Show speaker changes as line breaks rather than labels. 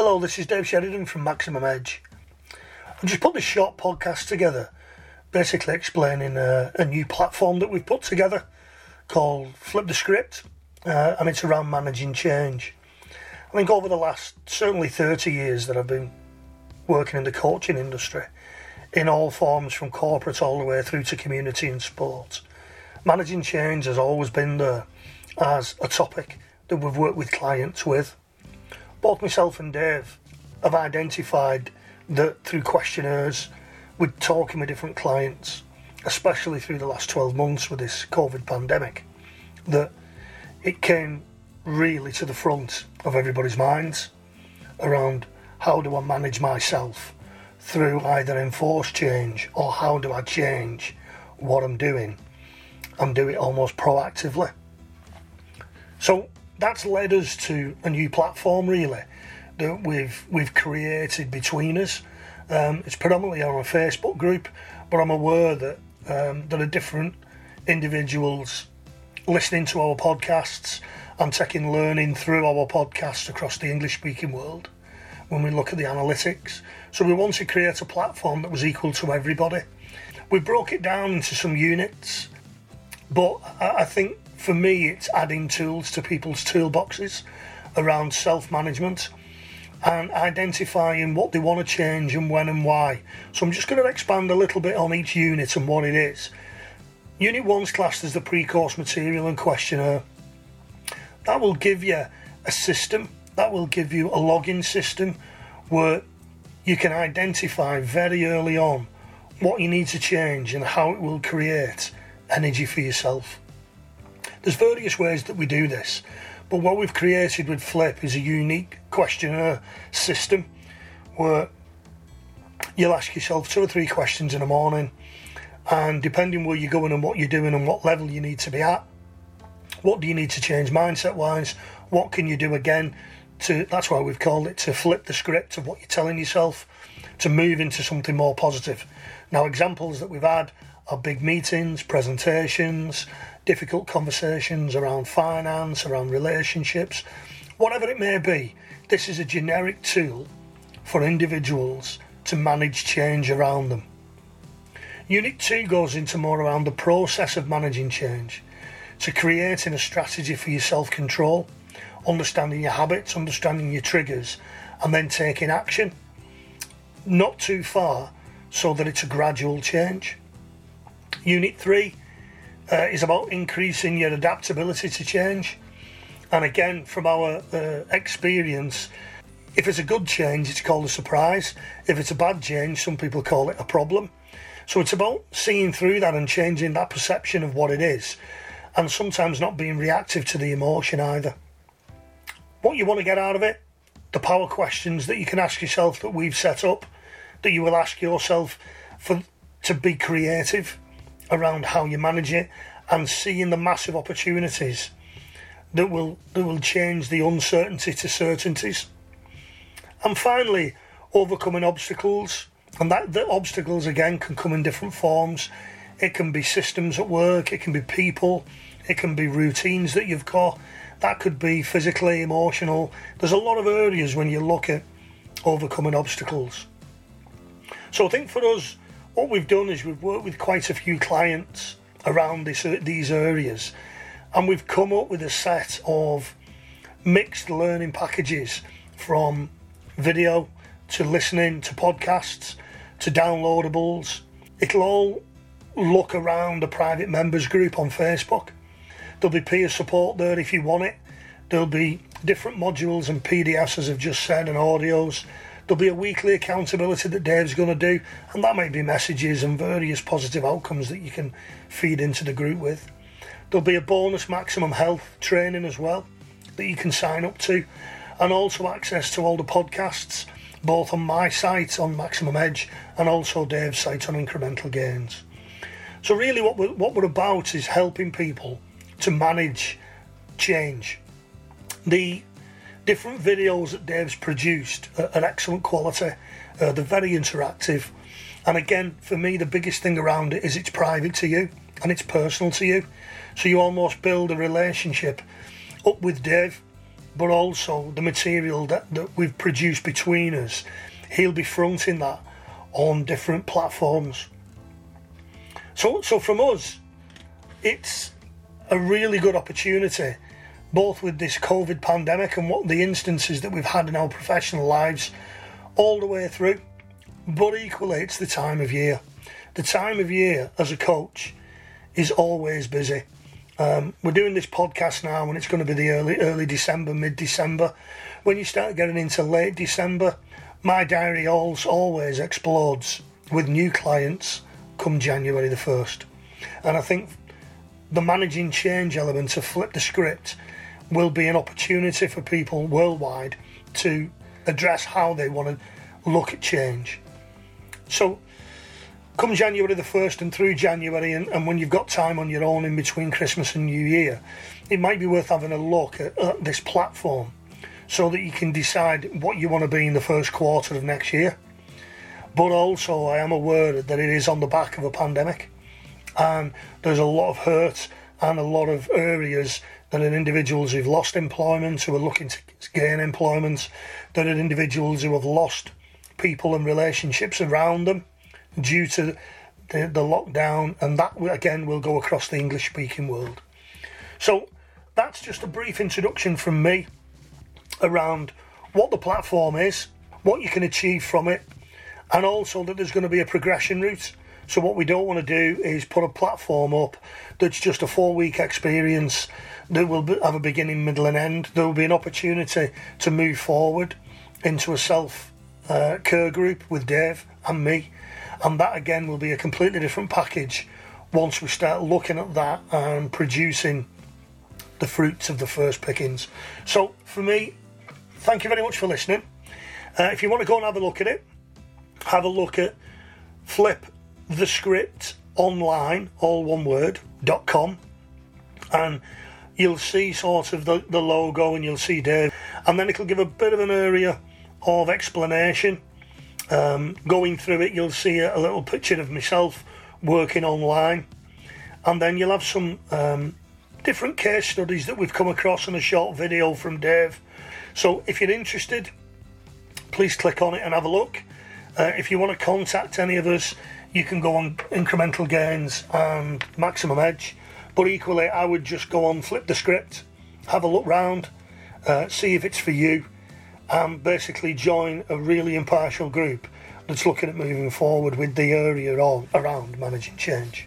Hello, this is Dave Sheridan from Maximum Edge. I just put this short podcast together, basically explaining a, a new platform that we've put together called Flip the Script, uh, and it's around managing change. I think over the last certainly 30 years that I've been working in the coaching industry, in all forms from corporate all the way through to community and sport, managing change has always been there as a topic that we've worked with clients with. Both myself and Dave have identified that through questionnaires, with talking with different clients, especially through the last 12 months with this COVID pandemic, that it came really to the front of everybody's minds around how do I manage myself through either enforced change or how do I change what I'm doing and do it almost proactively. So that's led us to a new platform really that we've we've created between us. Um, it's predominantly on a Facebook group, but I'm aware that um, there are different individuals listening to our podcasts and taking learning through our podcasts across the English speaking world when we look at the analytics. So we wanted to create a platform that was equal to everybody. We broke it down into some units, but I think for me it's adding tools to people's toolboxes around self management and identifying what they want to change and when and why. So I'm just going to expand a little bit on each unit and what it is. Unit 1's classed as the pre-course material and questionnaire. That will give you a system, that will give you a login system where you can identify very early on what you need to change and how it will create energy for yourself. There's various ways that we do this. But what we've created with Flip is a unique questionnaire system where you'll ask yourself two or three questions in the morning, and depending where you're going and what you're doing and what level you need to be at, what do you need to change mindset wise? What can you do again to that's why we've called it to flip the script of what you're telling yourself to move into something more positive. Now examples that we've had are big meetings, presentations, difficult conversations around finance, around relationships, whatever it may be. This is a generic tool for individuals to manage change around them. Unit 2 goes into more around the process of managing change, to creating a strategy for your self control, understanding your habits, understanding your triggers, and then taking action. Not too far so that it's a gradual change. Unit 3 uh, is about increasing your adaptability to change. And again, from our uh, experience, if it's a good change, it's called a surprise. If it's a bad change, some people call it a problem. So it's about seeing through that and changing that perception of what it is, and sometimes not being reactive to the emotion either. What you want to get out of it, the power questions that you can ask yourself that we've set up, that you will ask yourself for to be creative around how you manage it and seeing the massive opportunities that will that will change the uncertainty to certainties. And finally, overcoming obstacles. And that the obstacles again can come in different forms. It can be systems at work, it can be people, it can be routines that you've got. That could be physically, emotional. There's a lot of areas when you look at overcoming obstacles. So I think for us, what we've done is we've worked with quite a few clients around this, uh, these areas and we've come up with a set of mixed learning packages from video to listening to podcasts to downloadables. It'll all look around a private members group on Facebook. There'll be peer support there if you want it. There'll be different modules and PDFs, as I've just said, and audios There'll be a weekly accountability that Dave's going to do, and that might be messages and various positive outcomes that you can feed into the group with. There'll be a bonus maximum health training as well that you can sign up to, and also access to all the podcasts, both on my site on Maximum Edge and also Dave's site on Incremental Gains. So, really, what we're, what we're about is helping people to manage change. The different videos that Dave's produced are, are excellent quality. Uh, they're very interactive. And again, for me, the biggest thing around it is it's private to you and it's personal to you. So you almost build a relationship up with Dave but also the material that, that we've produced between us. He'll be fronting that on different platforms. So, so from us, it's a really good opportunity, both with this COVID pandemic and what the instances that we've had in our professional lives all the way through. But equally, it's the time of year. The time of year as a coach is always busy. Um, we're doing this podcast now, and it's going to be the early early December, mid December. When you start getting into late December, my diary always explodes with new clients come January the first, and I think the managing change element to flip the script will be an opportunity for people worldwide to address how they want to look at change. So come January the 1st and through January, and, and, when you've got time on your own in between Christmas and New Year, it might be worth having a look at, at this platform so that you can decide what you want to be in the first quarter of next year. But also, I am aware that it is on the back of a pandemic, and there's a lot of hurt and a lot of areas that are individuals who've lost employment, who are looking to gain employment, that are individuals who have lost people and relationships around them due to the, the lockdown, and that again will go across the English speaking world. So that's just a brief introduction from me around what the platform is, what you can achieve from it, and also that there's going to be a progression route. So, what we don't want to do is put a platform up that's just a four week experience that will have a beginning, middle, and end. There will be an opportunity to move forward into a self uh, care group with Dave and me and that again will be a completely different package once we start looking at that and producing the fruits of the first pickings. So, for me, thank you very much for listening. Uh, if you want to go and have a look at it, have a look at flip the script online, all one word, dot com, and you'll see sort of the, the logo and you'll see Dave, and then it'll give a bit of an area of explanation um, going through it, you'll see a, little picture of myself working online, and then you'll have some um, different case studies that we've come across in a short video from Dave. So if you're interested, please click on it and have a look. Uh, if you want to contact any of us, you can go on Incremental Gains and Maximum Edge. But equally, I would just go on, flip the script, have a look round, uh, see if it's for you and basically join a really impartial group that's looking at moving forward with the area around managing change.